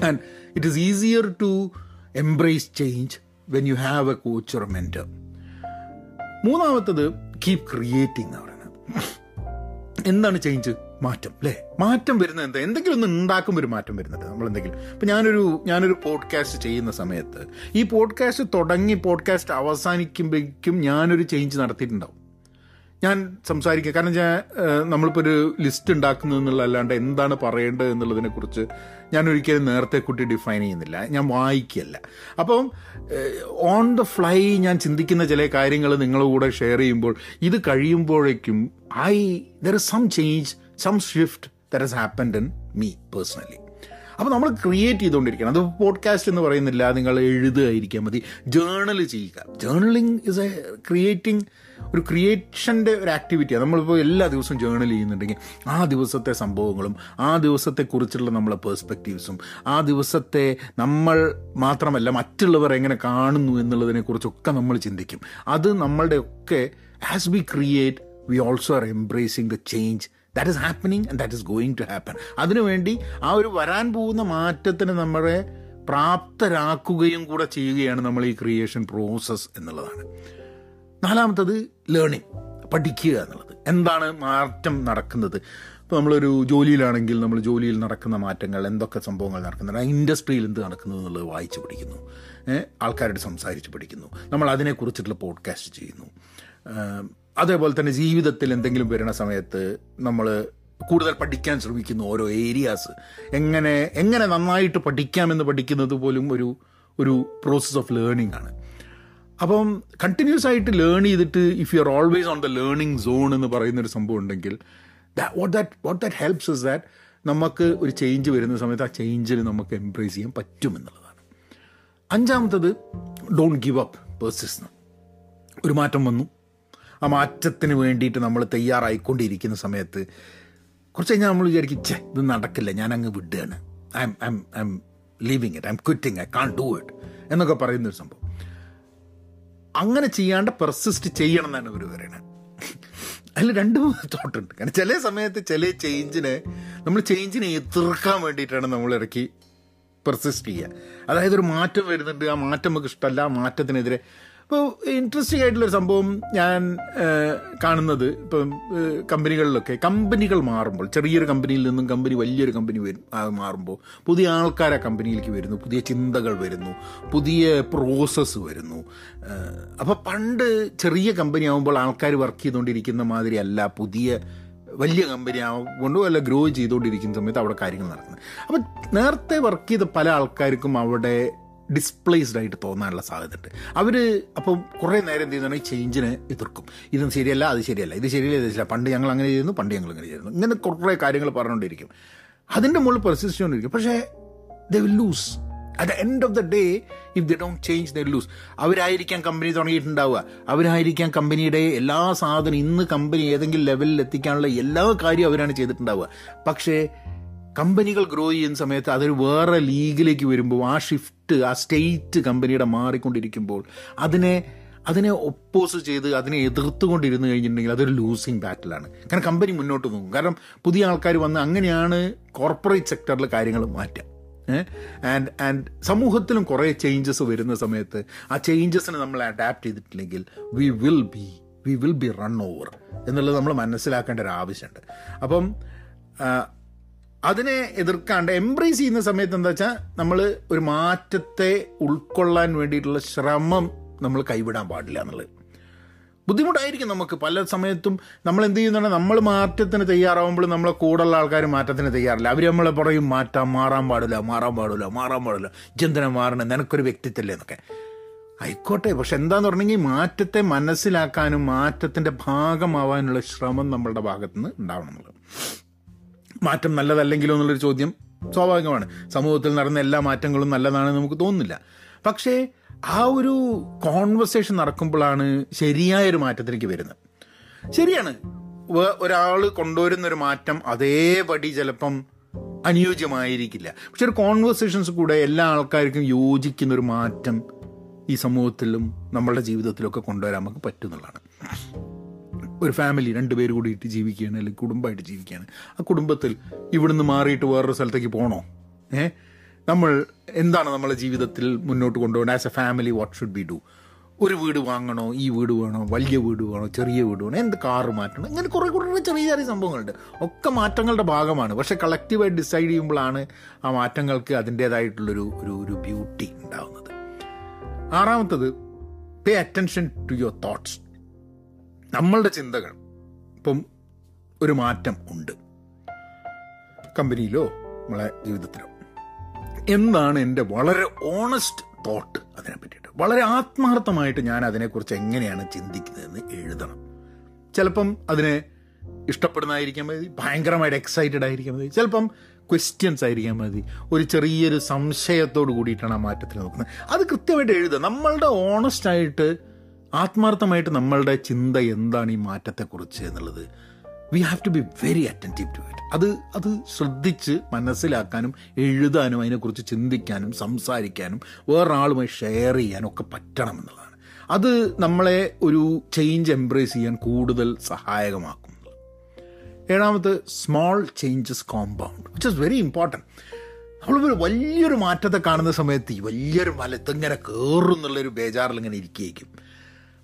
And it is easier to embrace change when you have a coach or mentor മൂന്നാമത്തത് കീപ് ക്രിയേറ്റിംഗ് എന്ന് പറയുന്നത്. എന്താണ് ചേഞ്ച് മാറ്റം അല്ലേ? മാറ്റം വരുന്നത് എന്താ? എന്തെങ്കിലും ഒന്ന് ഉണ്ടാക്കുമ്പോൾ ഒരു മാറ്റം വരുന്നത്. നമ്മൾ എന്തെങ്കിലും ഇപ്പം ഞാനൊരു ഞാനൊരു പോഡ്കാസ്റ്റ് ചെയ്യുന്ന സമയത്ത് ഈ പോഡ്കാസ്റ്റ് തുടങ്ങി പോഡ്കാസ്റ്റ് അവസാനിക്കുമ്പോഴേക്കും ഞാനൊരു ചേഞ്ച് നടത്തിയിട്ടുണ്ടാവും. ഞാൻ സംസാരിക്കുക കാരണം ഞാൻ നമ്മളിപ്പോൾ ഒരു ലിസ്റ്റ് ഉണ്ടാക്കുന്നത് എന്നുള്ളതല്ലാണ്ട് എന്താണ് പറയേണ്ടത് എന്നുള്ളതിനെക്കുറിച്ച് ഞാൻ ഒരിക്കലും നേരത്തെ കുട്ടി ഡിഫൈൻ ചെയ്യുന്നില്ല. ഞാൻ വായിക്കല്ല അപ്പം ഓൺ ദ ഫ്ലൈ ഞാൻ ചിന്തിക്കുന്ന ചില കാര്യങ്ങൾ നിങ്ങളുടെ കൂടെ ഷെയർ ചെയ്യുമ്പോൾ ഇത് കഴിയുമ്പോഴേക്കും I there is some change some shift there is happened in me personally അപ്പോൾ നമ്മൾ ക്രിയേറ്റ് ചെയ്തുകൊണ്ടിരിക്കണം അത് പോഡ്കാസ്റ്റ് എന്ന് പറയുന്നില്ല. നിങ്ങൾ എഴുതുകയായിരിക്കാൻ മതി. ജേണൽ ചെയ്യുക. ജേണലിംഗ് ഇസ് എ ക്രിയേറ്റിംഗ് ഒരു ക്രിയേഷന്റെ ഒരു ആക്ടിവിറ്റിയാണ് നമ്മളിപ്പോൾ എല്ലാ ദിവസവും ജേണൽ ചെയ്യുന്നുണ്ടെങ്കിൽ ആ ദിവസത്തെ സംഭവങ്ങളും ആ ദിവസത്തെക്കുറിച്ചുള്ള നമ്മളെ പേഴ്സ്പെക്റ്റീവ്സും ആ ദിവസത്തെ നമ്മൾ മാത്രമല്ല മറ്റുള്ളവർ എങ്ങനെ കാണുന്നു എന്നുള്ളതിനെക്കുറിച്ചൊക്കെ നമ്മൾ ചിന്തിക്കും. അത് നമ്മളുടെ ഒക്കെ as we create we also are embracing the change that is happening and that is going to happen അതിനുവേണ്ടി ആ ഒരു വരാൻ പോകുന്ന മാറ്റത്തിന് നമ്മളെ പ്രാപ്തരാക്കുകയും കൂടെ ചെയ്യുകയാണ് നമ്മൾ ഈ ക്രിയേഷൻ പ്രോസസ്സ് എന്നുള്ളതാണ്. നാലാമത്തത് ലേണിംഗ് പഠിക്കുക എന്നുള്ളത്. എന്താണ് മാറ്റം നടക്കുന്നത്? ഇപ്പോൾ നമ്മളൊരു ജോലിയിലാണെങ്കിൽ നമ്മൾ ജോലിയിൽ നടക്കുന്ന മാറ്റങ്ങൾ എന്തൊക്കെ സംഭവങ്ങൾ നടക്കുന്നുണ്ട്? ആ ഇൻഡസ്ട്രിയിൽ എന്ത് നടക്കുന്നു എന്നുള്ളത് വായിച്ച് പഠിക്കുന്നു. ആൾക്കാരോട് സംസാരിച്ച് പഠിക്കുന്നു. നമ്മൾ അതിനെക്കുറിച്ചിട്ടുള്ള പോഡ്കാസ്റ്റ് ചെയ്യുന്നു. അതേപോലെ തന്നെ ജീവിതത്തിൽ എന്തെങ്കിലും വരുന്ന സമയത്ത് നമ്മൾ കൂടുതൽ പഠിക്കാൻ ശ്രമിക്കുന്നു ഓരോ ഏരിയാസ് എങ്ങനെ എങ്ങനെ നന്നായിട്ട് പഠിക്കാമെന്ന് പഠിക്കുന്നത് പോലും ഒരു ഒരു പ്രോസസ് ഓഫ് ലേണിംഗ് ആണ്. അപ്പം കണ്ടിന്യൂസ് ആയിട്ട് ലേൺ ചെയ്തിട്ട് if you are always on the learning zone എന്ന് പറയുന്ന ഒരു സംഭവം ഉണ്ടെങ്കിൽ what that what that helps is that നമുക്ക് ഒരു ചേഞ്ച് വരുന്ന സമയത്ത് ആ ചേഞ്ചിൽ നമുക്ക് എംപ്രേസ് ചെയ്യാൻ പറ്റുമെന്നുള്ളതാണ് അഞ്ചാമത്തത് ഡോണ്ട് ഗിവ് അപ്പ് പേഴ്സിസ് ഒരു മാറ്റം വന്നു. ആ മാറ്റത്തിന് വേണ്ടിയിട്ട് നമ്മൾ തയ്യാറായിക്കൊണ്ടിരിക്കുന്ന സമയത്ത് കുറച്ച് കഴിഞ്ഞാൽ നമ്മൾ വിചാരിക്കും ചേ ഇത് നടക്കില്ല ഞാൻ അങ്ങ് വിടുകയാണ്. I'm I'm I'm leaving it I'm quitting I can't do it എന്നൊക്കെ പറയുന്നൊരു സംഭവം. അങ്ങനെ ചെയ്യാണ്ട് പെർസിസ്റ്റ് ചെയ്യണം എന്നാണ് ഇവർ പറയുന്നത് അതിൽ രണ്ട് മൂന്ന് തോട്ടുണ്ട് കാരണം ചില സമയത്ത് ചില ചേഞ്ചിനെ നമ്മൾ ചേഞ്ചിനെ എതിർക്കാൻ വേണ്ടിയിട്ടാണ് നമ്മൾ ഇറക്കി പെർസിസ്റ്റ് ചെയ്യുക. അതായത് ഒരു മാറ്റം വരുന്നുണ്ട് ആ മാറ്റം നമുക്ക് ഇഷ്ടമല്ല ആ മാറ്റത്തിനെതിരെ ഇപ്പോൾ ഇൻട്രസ്റ്റിംഗ് ആയിട്ടുള്ളൊരു സംഭവം ഞാൻ കാണുന്നത് ഇപ്പം കമ്പനികളിലൊക്കെ. കമ്പനികൾ മാറുമ്പോൾ ചെറിയൊരു കമ്പനിയിൽ നിന്നും കമ്പനി വലിയൊരു കമ്പനി വരും മാറുമ്പോൾ പുതിയ ആൾക്കാർ ആ കമ്പനിയിലേക്ക് വരുന്നു പുതിയ ചിന്തകൾ വരുന്നു പുതിയ പ്രോസസ്സ് വരുന്നു. അപ്പോൾ പണ്ട് ചെറിയ കമ്പനി ആകുമ്പോൾ ആൾക്കാർ വർക്ക് ചെയ്തുകൊണ്ടിരിക്കുന്ന മാതിരി അല്ല പുതിയ വലിയ കമ്പനി ആകൊണ്ട് അല്ല ഗ്രോ ചെയ്തുകൊണ്ടിരിക്കുന്ന സമയത്ത് അവിടെ കാര്യങ്ങൾ നടക്കുന്നത്. അപ്പം നേരത്തെ വർക്ക് ചെയ്ത പല ആൾക്കാർക്കും അവിടെ ഡിസ്പ്ലേസ്ഡ് ആയിട്ട് തോന്നാനുള്ള സാധ്യതയുണ്ട്. അവർ അപ്പം കുറേ നേരം എന്ത് ഈ ചേഞ്ചിനെ എതിർക്കും. ഇതും ശരിയല്ല അത് ശരിയല്ല. ഇത് ശരിയല്ല ഇത് ശരിയല്ല. പണ്ട് ഞങ്ങൾ അങ്ങനെ ചെയ്യുന്നു പണ്ട് ഞങ്ങൾ അങ്ങനെ ചെയ്യുന്നു. ഇങ്ങനെ കുറേ കാര്യങ്ങൾ പറഞ്ഞുകൊണ്ടിരിക്കും. അതിന്റെ മുകളിൽ പെർസിസ്റ്റ് ചെയ്തുകൊണ്ടിരിക്കും പക്ഷേ they will lose at the end of the day if they don't change they lose അവരായിരിക്കാം company തുടങ്ങിയിട്ടുണ്ടാവുക. അവരായിരിക്കാം കമ്പനിയുടെ എല്ലാ സാധനം ഇന്ന് കമ്പനി ഏതെങ്കിലും ലെവലിൽ എത്തിക്കാനുള്ള എല്ലാ കാര്യവും അവരാണ് ചെയ്തിട്ടുണ്ടാവുക. പക്ഷേ കമ്പനികൾ ഗ്രോ ചെയ്യുന്ന സമയത്ത് അതൊരു വേറെ ലീഗിലേക്ക് വരുമ്പോൾ ആ ഷിഫ്റ്റ് ആ സ്റ്റേറ്റ് കമ്പനിയുടെ മാറിക്കൊണ്ടിരിക്കുമ്പോൾ അതിനെ അതിനെ ഒപ്പോസ് ചെയ്ത് അതിനെ എതിർത്തുകൊണ്ടിരുന്ന് കഴിഞ്ഞിട്ടുണ്ടെങ്കിൽ അതൊരു ലൂസിങ് ബാറ്റിലാണ് കാരണം കമ്പനി മുന്നോട്ട് പോകും. കാരണം പുതിയ ആൾക്കാർ വന്ന് അങ്ങനെയാണ് കോർപ്പറേറ്റ് സെക്ടറിൽ കാര്യങ്ങൾ മാറ്റുക. ആൻഡ് ആൻഡ് സമൂഹത്തിലും കുറേ ചേഞ്ചസ് വരുന്ന സമയത്ത് ആ ചേഞ്ചസിന് നമ്മൾ അഡാപ്റ്റ് ചെയ്തിട്ടില്ലെങ്കിൽ we will be we will be run over എന്നുള്ളത് നമ്മൾ മനസ്സിലാക്കേണ്ട ഒരു ആവശ്യമുണ്ട്. അപ്പം അതിനെ എതിർക്കാണ്ട് എംബ്രേസ് ചെയ്യുന്ന സമയത്ത് എന്താ വെച്ചാൽ നമ്മൾ ഒരു മാറ്റത്തെ ഉൾക്കൊള്ളാൻ വേണ്ടിയിട്ടുള്ള ശ്രമം നമ്മൾ കൈവിടാൻ പാടില്ല എന്നുള്ളത്. ബുദ്ധിമുട്ടായിരിക്കും നമുക്ക്. പല സമയത്തും നമ്മൾ എന്ത് ചെയ്യുന്നുണ്ട്? നമ്മൾ മാറ്റത്തിന് തയ്യാറാവുമ്പോൾ നമ്മളെ കൂടുള്ള ആൾക്കാർ മാറ്റത്തിന് തയ്യാറില്ല. അവർ നമ്മളെ പറയും മാറ്റാം മാറാൻ പാടില്ല മാറാൻ പാടില്ല മാറാൻ പാടില്ല. ചിന്തന മാറണം? നിനക്കൊരു വ്യക്തിത്വല്ലേ? എന്നൊക്കെ. ആയിക്കോട്ടെ. പക്ഷെ എന്താന്ന് പറഞ്ഞെങ്കിൽ മാറ്റത്തെ മനസ്സിലാക്കാനും മാറ്റത്തിന്റെ ഭാഗമാവാനുള്ള ശ്രമം നമ്മളുടെ ഭാഗത്തുനിന്ന് ഉണ്ടാവണം എന്നുള്ളത്. മാറ്റം നല്ലതല്ലെങ്കിലോ എന്നുള്ളൊരു ചോദ്യം സ്വാഭാവികമാണ്. സമൂഹത്തിൽ നടന്ന എല്ലാ മാറ്റങ്ങളും നല്ലതാണെന്ന് നമുക്ക് തോന്നുന്നില്ല. പക്ഷേ ആ ഒരു കോൺവെർസേഷൻ നടക്കുമ്പോഴാണ് ശരിയായൊരു മാറ്റത്തിലേക്ക് വരുന്നത്. ശരിയാണ്. ഒരാൾ കൊണ്ടുവരുന്ന ഒരു മാറ്റം അതേപടി ചിലപ്പം അനുയോജ്യമായിരിക്കില്ല. പക്ഷെ ഒരു കോൺവെർസേഷൻസ് കൂടെ എല്ലാ ആൾക്കാർക്കും യോജിക്കുന്ന ഒരു മാറ്റം ഈ സമൂഹത്തിലും നമ്മളുടെ ജീവിതത്തിലൊക്കെ കൊണ്ടുവരാൻ നമുക്ക് പറ്റുന്നുള്ളതാണ്. ഒരു ഫാമിലി രണ്ട് പേര് കൂടിയിട്ട് ജീവിക്കുകയാണ് അല്ലെങ്കിൽ കുടുംബമായിട്ട് ജീവിക്കുകയാണ്. ആ കുടുംബത്തിൽ ഇവിടുന്ന് മാറിയിട്ട് വേറൊരു സ്ഥലത്തേക്ക് പോകണോ ഏ? നമ്മൾ എന്താണ് നമ്മളെ ജീവിതത്തിൽ മുന്നോട്ട് കൊണ്ടുപോകേണ്ടത്? As a family what should be do ഒരു വീട് വാങ്ങണോ? ഈ വീട് വേണോ? വലിയ വീട് വേണോ? ചെറിയ വീട് വേണോ? എന്ത് കാറ് മാറ്റണം? ഇങ്ങനെ കുറേ കുറേ ചെറിയ ചെറിയ സംഭവങ്ങളുണ്ട്. ഒക്കെ മാറ്റങ്ങളുടെ ഭാഗമാണ്. പക്ഷെ കളക്റ്റീവായിട്ട് ഡിസൈഡ് ചെയ്യുമ്പോഴാണ് ആ മാറ്റങ്ങൾക്ക് അതിന്റേതായിട്ടുള്ളൊരു ഒരു ഒരു ബ്യൂട്ടി ഉണ്ടാകുന്നത് ആറാമത്തത് pay attention to your thoughts നമ്മളുടെ ചിന്തകൾ. ഇപ്പം ഒരു മാറ്റം ഉണ്ട്. കമ്പനിയിലോ നമ്മളെ ജീവിതത്തിലോ. എന്താണ് എന്റെ വളരെ ഓണസ്റ്റ് തോട്ട് അതിനെ പറ്റിയിട്ട് വളരെ ആത്മാർത്ഥമായിട്ട് ഞാൻ അതിനെക്കുറിച്ച് എങ്ങനെയാണ് ചിന്തിക്കുന്നതെന്ന് എഴുതണം. ചിലപ്പം അതിനെ ഇഷ്ടപ്പെടുന്നതായിരിക്കാൻ മതി ഭയങ്കരമായിട്ട് എക്സൈറ്റഡ് ആയിരിക്കാൻ മതി. ചിലപ്പം ക്വസ്റ്റ്യൻസ് ആയിരിക്കാൻ മതി. ഒരു ചെറിയൊരു സംശയത്തോട് കൂടിയിട്ടാണ് ആ മാറ്റത്തിൽ നോക്കുന്നത്. അത് കൃത്യമായിട്ട് എഴുതുക. നമ്മളുടെ ഓണസ്റ്റായിട്ട് ആത്മാർത്ഥമായിട്ട് നമ്മളുടെ ചിന്ത എന്താണ് ഈ മാറ്റത്തെക്കുറിച്ച് എന്നുള്ളത്? We have to be very attentive to it അത് അത് ശ്രദ്ധിച്ച് മനസ്സിലാക്കാനും എഴുതാനും അതിനെക്കുറിച്ച് ചിന്തിക്കാനും സംസാരിക്കാനും വേറൊരാളുമായി ഷെയർ ചെയ്യാനും ഒക്കെ പറ്റണം എന്നുള്ളതാണ്. അത് നമ്മളെ ഒരു ചേഞ്ച് എംബ്രേസ് ചെയ്യാൻ കൂടുതൽ സഹായകമാക്കും. ഏഴാമത് small changes compound which is very important നമ്മളിപ്പോൾ വലിയൊരു മാറ്റത്തെ കാണുന്ന സമയത്ത് ഈ വലിയൊരു മലത്തിങ്ങനെ കയറും എന്നുള്ളൊരു ബേജാറിൽ ഇങ്ങനെ ഇരിക്കുകയായിരിക്കും.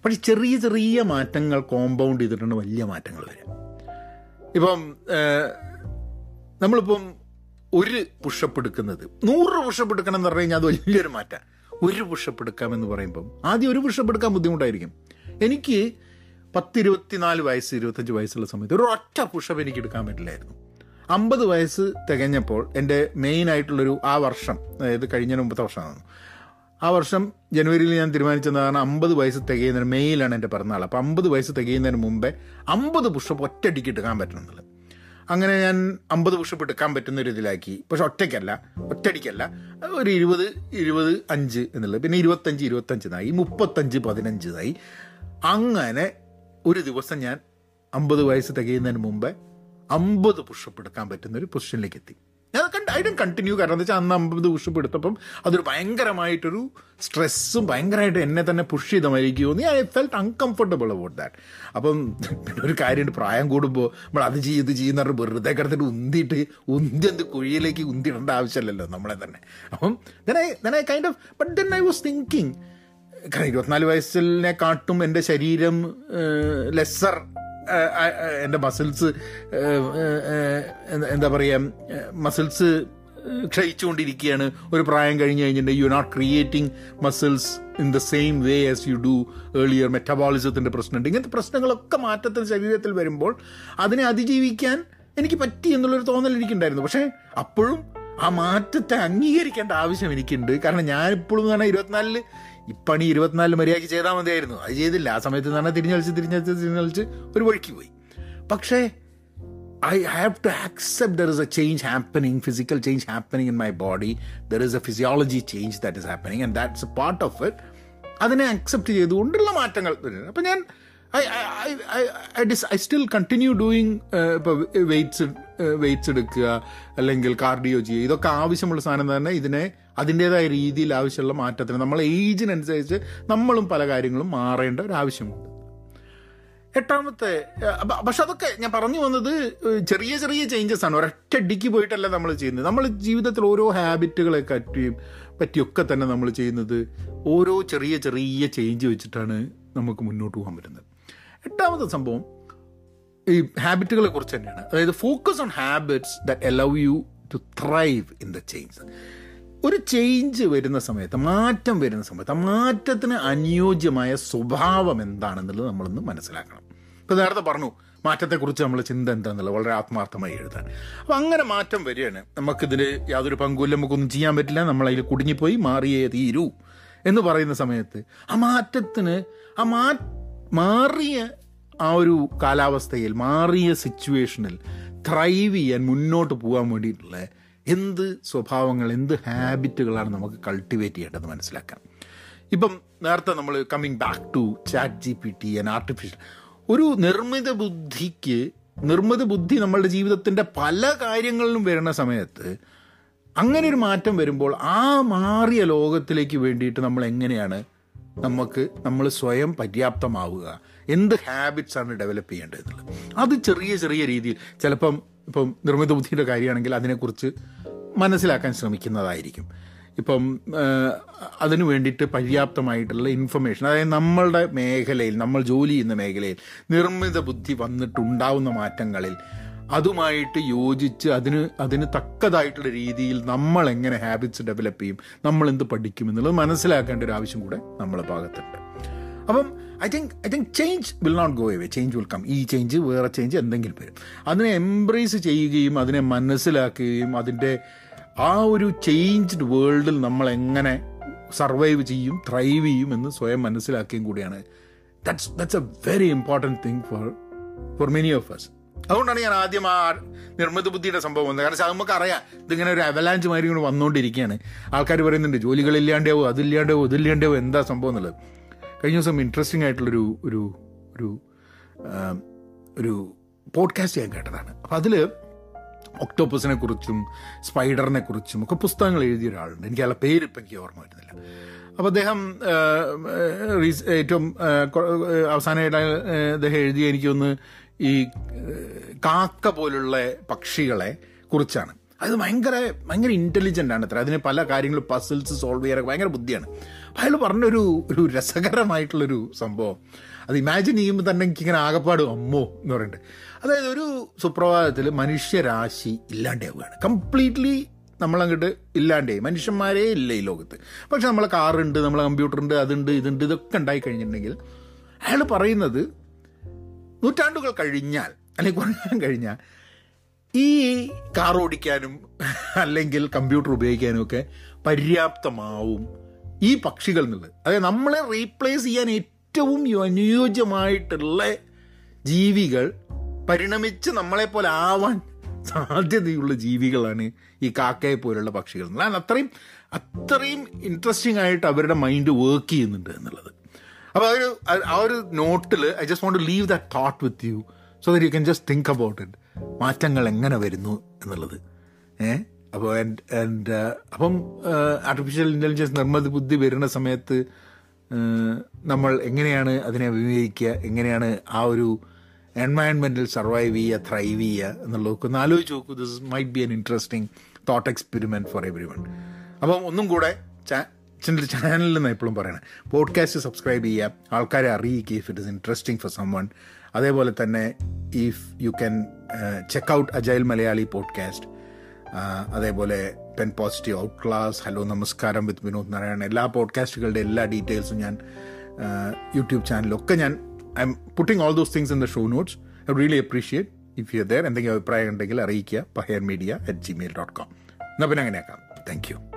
പക്ഷെ ചെറിയ ചെറിയ മാറ്റങ്ങൾ കോമ്പൗണ്ട് ചെയ്തിട്ടുണ്ട് വലിയ മാറ്റങ്ങൾ വരും. ഇപ്പം നമ്മളിപ്പം ഒരു പുഷപ്പ് എടുക്കുന്നത് നൂറ് പുഷപ്പ് എടുക്കണം എന്ന് പറഞ്ഞു കഴിഞ്ഞാൽ അത് വലിയൊരു മാറ്റം. ഒരു പുഷപ്പ് എടുക്കാമെന്ന് പറയുമ്പം ആദ്യം ഒരു പുഷപ്പ് എടുക്കാൻ ബുദ്ധിമുട്ടായിരിക്കും. എനിക്ക് പത്ത് ഇരുപത്തിനാല് വയസ്സ് ഇരുപത്തഞ്ച് വയസ്സുള്ള സമയത്ത് ഒരു ഒറ്റ പുഷപ്പ് എനിക്ക് എടുക്കാൻ പറ്റില്ലായിരുന്നു. അമ്പത് വയസ്സ് തികഞ്ഞപ്പോൾ എന്റെ മെയിൻ ആയിട്ടുള്ളൊരു ആ വർഷം അതായത് കഴിഞ്ഞ മുമ്പത്തെ വർഷമാണ്. ആ വർഷം ജനുവരിയിൽ ഞാൻ തീരുമാനിച്ചതാണ് അമ്പത് വയസ്സ് തികയുന്നതിന് മെയ്യിലാണ് എന്റെ പിറന്നാൾ. അപ്പോൾ അമ്പത് വയസ്സ് തികയുന്നതിന് മുമ്പേ അമ്പത് പുഷപ്പ് ഒറ്റയടിക്ക് എടുക്കാൻ പറ്റണമെന്നുള്ളത് അങ്ങനെ ഞാൻ അമ്പത് പുഷപ്പ് എടുക്കാൻ പറ്റുന്ന ഒരു ഇതിലാക്കി. പക്ഷെ ഒറ്റയ്ക്കല്ല ഒറ്റയടിക്കല്ല. ഒരു ഇരുപത് ഇരുപത് അഞ്ച് എന്നുള്ളത്. പിന്നെ ഇരുപത്തഞ്ച് ഇരുപത്തഞ്ചിനായി മുപ്പത്തഞ്ച് പതിനഞ്ചിനായി അങ്ങനെ ഒരു ദിവസം ഞാൻ അമ്പത് വയസ്സ് തികയുന്നതിന് മുമ്പേ അമ്പത് പുഷപ്പ് എടുക്കാൻ പറ്റുന്ന ഒരു പൊസിഷനിലേക്ക് എത്തി. ഞാൻ ഐ ഡൻ കണ്ടിന്യൂ കാരണം എന്താ വെച്ചാൽ അന്ന് അമ്പത് പുഷപ്പ് എടുത്തപ്പം അതൊരു ഭയങ്കരമായിട്ടൊരു സ്ട്രെസ്സും ഭയങ്കരമായിട്ട് എന്നെ തന്നെ പുഷ് ചെയ്ത മരിക്കുമോ I felt uncomfortable about that അപ്പം പിന്നെ ഒരു കാര്യമുണ്ട് പ്രായം കൂടുമ്പോൾ നമ്മൾ അത് ചെയ്ത് ഇത് ചെയ്യുന്ന പറഞ്ഞ് വെറുതെ കിടന്നിട്ട് ഉന്തിയിട്ട് ഉന്തി എന്ത് കുഴിയിലേക്ക് ഉന്തിടേണ്ട ആവശ്യമില്ലല്ലോ നമ്മളെ തന്നെ. അപ്പം then I I kind of but then I was thinking കാരണം ഇരുപത്തിനാല് വയസ്സിനെ കാട്ടും എന്റെ ശരീരം ലെസ്സർ എന്റെ മസിൽസ് എന്താ പറയുക മസിൽസ് ക്ഷയിച്ചുകൊണ്ടിരിക്കുകയാണ്. ഒരു പ്രായം കഴിഞ്ഞ് കഴിഞ്ഞിട്ടുണ്ടെങ്കിൽ you not creating muscles in the same way as you do earlier മെറ്റബോളിസത്തിന്റെ പ്രശ്നമുണ്ട്. ഇങ്ങനത്തെ പ്രശ്നങ്ങളൊക്കെ മാറ്റത്തിന് ശരീരത്തിൽ വരുമ്പോൾ അതിനെ അതിജീവിക്കാൻ എനിക്ക് പറ്റി എന്നുള്ളൊരു തോന്നൽ എനിക്കുണ്ടായിരുന്നു. പക്ഷേ അപ്പോഴും ആ മാറ്റത്തെ അംഗീകരിക്കേണ്ട ആവശ്യം എനിക്കുണ്ട്. കാരണം ഞാനിപ്പോഴും എന്ന് പറഞ്ഞാൽ ഇപ്പണി ഇരുപത്തിനാലിൽ മര്യാദയ്ക്ക് ചെയ്താൽ മതിയായിരുന്നു. അത് ചെയ്തില്ല. ആ സമയത്ത് തന്നെ തിരിഞ്ഞളിച്ച് തിരിഞ്ഞളിച്ച് തിരിഞ്ഞളിച്ച് ഒരു വഴിക്ക് പോയി. പക്ഷേ I have to accept there is a change happening physical change happening in my body there is a physiology change that is happening and that's a part of it അതിനെ അക്സെപ്റ്റ് ചെയ്തുകൊണ്ടുള്ള മാറ്റങ്ങൾ. അപ്പം ഞാൻ I I I this I still continue doing ഇപ്പോൾ വെയ്റ്റ്സ് വെയ്റ്റ്സ് എടുക്കുക അല്ലെങ്കിൽ കാർഡിയോ ചെയ്യുക. ഇതൊക്കെ ആവശ്യമുള്ള സാധനം തന്നെ ഇതിനെ അതിന്റെതായ രീതിയിൽ ആവശ്യമുള്ള മാറ്റത്തിന് നമ്മൾ ഏജിനനുസരിച്ച് നമ്മളും പല കാര്യങ്ങളും മാറേണ്ട ഒരു ആവശ്യമുണ്ട്. എട്ടാമത്തെ പക്ഷെ അതൊക്കെ ഞാൻ പറഞ്ഞു വന്നത് ചെറിയ ചെറിയ ചേഞ്ചസ് ആണ്. ഒരൊറ്റടിക്ക് പോയിട്ടല്ല നമ്മൾ ചെയ്യുന്നത്. നമ്മൾ ജീവിതത്തിൽ ഓരോ ഹാബിറ്റുകളെ പറ്റിയും പറ്റിയൊക്കെ തന്നെ നമ്മൾ ചെയ്യുന്നത് ഓരോ ചെറിയ ചെറിയ ചേഞ്ച് വെച്ചിട്ടാണ് നമുക്ക് മുന്നോട്ട് പോകാൻ പറ്റുന്നത്. എട്ടാമത്തെ സംഭവം ഈ ഹാബിറ്റുകളെ കുറിച്ച് തന്നെയാണ്. അതായത് focus on habits that allow you to thrive in the change ഒരു ചേഞ്ച് വരുന്ന സമയത്ത് മാറ്റം വരുന്ന സമയത്ത് ആ മാറ്റത്തിന് അനുയോജ്യമായ സ്വഭാവം എന്താണെന്നുള്ളത് നമ്മളൊന്ന് മനസ്സിലാക്കണം. ഇപ്പോൾ നേരത്തെ പറഞ്ഞു മാറ്റത്തെക്കുറിച്ച് നമ്മൾ ചിന്ത എന്താണെന്നുള്ളത് വളരെ ആത്മാർത്ഥമായി എഴുതാൻ. അപ്പോൾ അങ്ങനെ മാറ്റം വരികയാണ്. നമുക്കിതിൽ യാതൊരു പങ്കുമില്ല നമുക്കൊന്നും ചെയ്യാൻ പറ്റില്ല നമ്മളതിൽ കുടുങ്ങിപ്പോയി മാറിയേ തീരൂ എന്ന് പറയുന്ന സമയത്ത് ആ മാറ്റത്തിന് ആ മാ മാറിയ ആ ഒരു കാലാവസ്ഥയിൽ മാറിയ സിറ്റുവേഷനിൽ ത്രൈവ് ചെയ്യാൻ മുന്നോട്ട് പോകാൻ വേണ്ടിയിട്ടുള്ള എന്ത് സ്വഭാവങ്ങൾ എന്ത് ഹാബിറ്റുകളാണ് നമുക്ക് കൾട്ടിവേറ്റ് ചെയ്യേണ്ടത് മനസ്സിലാക്കാം. ഇപ്പം നേരത്തെ നമ്മൾ coming back to chat G P T and artificial ഒരു നിർമ്മിത ബുദ്ധിക്ക് നിർമ്മിത ബുദ്ധി നമ്മളുടെ ജീവിതത്തിന്റെ പല കാര്യങ്ങളിലും വരുന്ന സമയത്ത് അങ്ങനെ ഒരു മാറ്റം വരുമ്പോൾ ആ മാറിയ ലോകത്തിലേക്ക് വേണ്ടിയിട്ട് നമ്മൾ എങ്ങനെയാണ് നമുക്ക് നമ്മൾ സ്വയം പര്യാപ്തമാവുക? എന്ത് ഹാബിറ്റ്സാണ് ഡെവലപ്പ് ചെയ്യേണ്ടത് അത് ചെറിയ ചെറിയ രീതിയിൽ ചിലപ്പം ഇപ്പം നിർമ്മിത ബുദ്ധിയുടെ കാര്യമാണെങ്കിൽ അതിനെക്കുറിച്ച് മനസ്സിലാക്കാൻ ശ്രമിക്കുന്നതായിരിക്കും. ഇപ്പം അതിനു വേണ്ടിയിട്ട് പര്യാപ്തമായിട്ടുള്ള ഇൻഫർമേഷൻ അതായത് നമ്മളുടെ മേഖലയിൽ നമ്മൾ ജോലി ചെയ്യുന്ന മേഖലയിൽ നിർമ്മിത ബുദ്ധി വന്നിട്ടുണ്ടാവുന്ന മാറ്റങ്ങളിൽ അതുമായിട്ട് യോജിച്ച് അതിന് അതിന് തക്കതായിട്ടുള്ള രീതിയിൽ നമ്മൾ എങ്ങനെ ഹാബിറ്റ്സ് ഡെവലപ്പ് ചെയ്യും നമ്മൾ എന്ത് പഠിക്കും എന്നുള്ളത് മനസ്സിലാക്കേണ്ട ഒരു ആവശ്യം കൂടെ നമ്മളെ ഭാഗത്തുണ്ട്. അപ്പം I think I think change will not go away change will come ഈ ചേഞ്ച് വേറെ ചേഞ്ച് എന്തെങ്കിലും വരും. അതിനെ എംബ്രേസ് ചെയ്യുകയും അതിനെ മനസ്സിലാക്കുകയും അതിന്റെ ആ ഒരു ചേഞ്ച്ഡ് വേൾഡിൽ നമ്മൾ എങ്ങനെ സർവൈവ് ചെയ്യും ത്രൈവ് ചെയ്യും എന്ന് സ്വയം മനസ്സിലാക്കുകയും കൂടിയാണ്. That's that's a very important thing for for many of us അതുകൊണ്ടാണ് ഞാൻ ആദ്യം ആ നിർമ്മിത ബുദ്ധിയുടെ സംഭവം വന്നത്. കാരണം നമുക്ക് അറിയാം ഇതിങ്ങനെ ഒരു അവലാഞ്ച് മാതിരി ഇങ്ങനെ വന്നുകൊണ്ടിരിക്കുകയാണ്. ആൾക്കാർ പറയുന്നുണ്ട് ജോലികളില്ലാണ്ടാവോ അതില്ലാണ്ടാവോ ഇതില്ലാണ്ടാവോ എന്താ സംഭവം എന്നുള്ളത്. കഴിഞ്ഞ ദിവസം ഇൻട്രസ്റ്റിംഗ് ആയിട്ടുള്ളൊരു ഒരു ഒരു ഒരു പോഡ്കാസ്റ്റ് ഞാൻ കേട്ടതാണ്. അപ്പം അതിൽ ഒക്ടോപ്പസിനെ കുറിച്ചും സ്പൈഡറിനെ കുറിച്ചും ഒക്കെ പുസ്തകങ്ങൾ എഴുതിയ ഒരാളുണ്ട്. എനിക്ക് അയാളുടെ പേര് ഇപ്പം എനിക്ക് ഓർമ്മ വരുന്നില്ല. അപ്പോൾ അദ്ദേഹം ഏറ്റവും അവസാനമായിട്ട് അദ്ദേഹം എഴുതിയ എനിക്കൊന്ന് ഈ കാക്ക പോലുള്ള പക്ഷികളെ കുറിച്ചാണ്. അത് ഭയങ്കര ഭയങ്കര ഇന്റലിജന്റ് ആണ് അത്ര. അതിന് പല കാര്യങ്ങളും പസിൽസ് സോൾവ് ചെയ്യാനൊക്കെ ഭയങ്കര ബുദ്ധിയാണ്. അയാൾ പറഞ്ഞൊരു ഒരു രസകരമായിട്ടുള്ളൊരു സംഭവം. അത് ഇമാജിൻ ചെയ്യുമ്പോൾ തന്നെ എനിക്കിങ്ങനെ ആകപ്പാട് അമ്മോ എന്ന് പറയുന്നുണ്ട് അതായത് ഒരു സുപ്രഭാതത്തിൽ മനുഷ്യരാശി ഇല്ലാണ്ടാവുകയാണ്. കംപ്ലീറ്റ്ലി നമ്മളങ്ങോട്ട് ഇല്ലാണ്ടേ മനുഷ്യന്മാരേ ഇല്ല ഈ ലോകത്ത്. പക്ഷെ നമ്മളെ കാറുണ്ട് നമ്മളെ കമ്പ്യൂട്ടർ ഉണ്ട് അതുണ്ട് ഇതുണ്ട് ഇതൊക്കെ ഉണ്ടായി കഴിഞ്ഞിട്ടുണ്ടെങ്കിൽ അയാൾ പറയുന്നത് നൂറ്റാണ്ടുകൾ കഴിഞ്ഞാൽ അല്ലെങ്കിൽ കുറഞ്ഞാൽ കഴിഞ്ഞാൽ ഈ കാർ ഓടിക്കാനും അല്ലെങ്കിൽ കമ്പ്യൂട്ടർ ഉപയോഗിക്കാനും ഒക്കെ പര്യാപ്തമാവും ഈ പക്ഷികൾ എന്നുള്ളത് അതായത് നമ്മളെ റീപ്ലേസ് ചെയ്യാൻ ഏറ്റവും അനുയോജ്യമായിട്ടുള്ള ജീവികൾ പരിണമിച്ച് നമ്മളെപ്പോലെ ആവാൻ സാധ്യതയുള്ള ജീവികളാണ് ഈ കാക്കയെ പോലുള്ള പക്ഷികൾ എന്നുള്ളത് അത്രയും അത്രയും ഇൻട്രസ്റ്റിംഗ് ആയിട്ട് അവരുടെ മൈൻഡ് വർക്ക് ചെയ്യുന്നുണ്ട് എന്നുള്ളത്. അപ്പോൾ ആ ഒരു ആ ഒരു നോട്ടിൽ I just want to leave that thought with you so that you can just think about it മാറ്റങ്ങൾ എങ്ങനെ വരുന്നു? എന്നുള്ളത്. ഏ? അപ്പോൾ ആൻഡ് അപ്പം ആർട്ടിഫിഷ്യൽ ഇന്റലിജൻസ് നിർമ്മിത ബുദ്ധി വരുന്ന സമയത്ത് നമ്മൾ എങ്ങനെയാണ് അതിനെ അഭിമുഖീകരിക്കുക എങ്ങനെയാണ് ആ ഒരു എൻവയൺമെന്റിൽ സർവൈവ് ചെയ്യുക ത്രൈവ് ചെയ്യുക എന്നുള്ളതൊക്കെ ഒന്ന് ആലോചിച്ച് നോക്കൂ. This might be an interesting thought experiment for everyone അപ്പം ഒന്നും കൂടെ അച്ഛന്റെ ചാനലിൽ നിന്ന് എപ്പോഴും പറയണം. പോഡ്കാസ്റ്റ് സബ്സ്ക്രൈബ് ചെയ്യുക. ആൾക്കാരെ അറിയിക്കുക if it is interesting for someone അതേപോലെ തന്നെ if you can check out agile Malayali podcast അതേപോലെ pen positive out class hello നമസ്കാരം വിത്ത് വിനോദ് നാരായണൻ. എല്ലാ പോഡ്കാസ്റ്റുകളുടെ എല്ലാ ഡീറ്റെയിൽസും ഞാൻ യൂട്യൂബ് ചാനലൊക്കെ ഞാൻ I am putting all those things in the show notes I really appreciate if you there എന്തെങ്കിലും അഭിപ്രായം ഉണ്ടെങ്കിൽ അറിയിക്കുക. Pahayar media at Gmail dot com എന്നാൽ പിന്നെ അങ്ങനെയാക്കാം. Thank you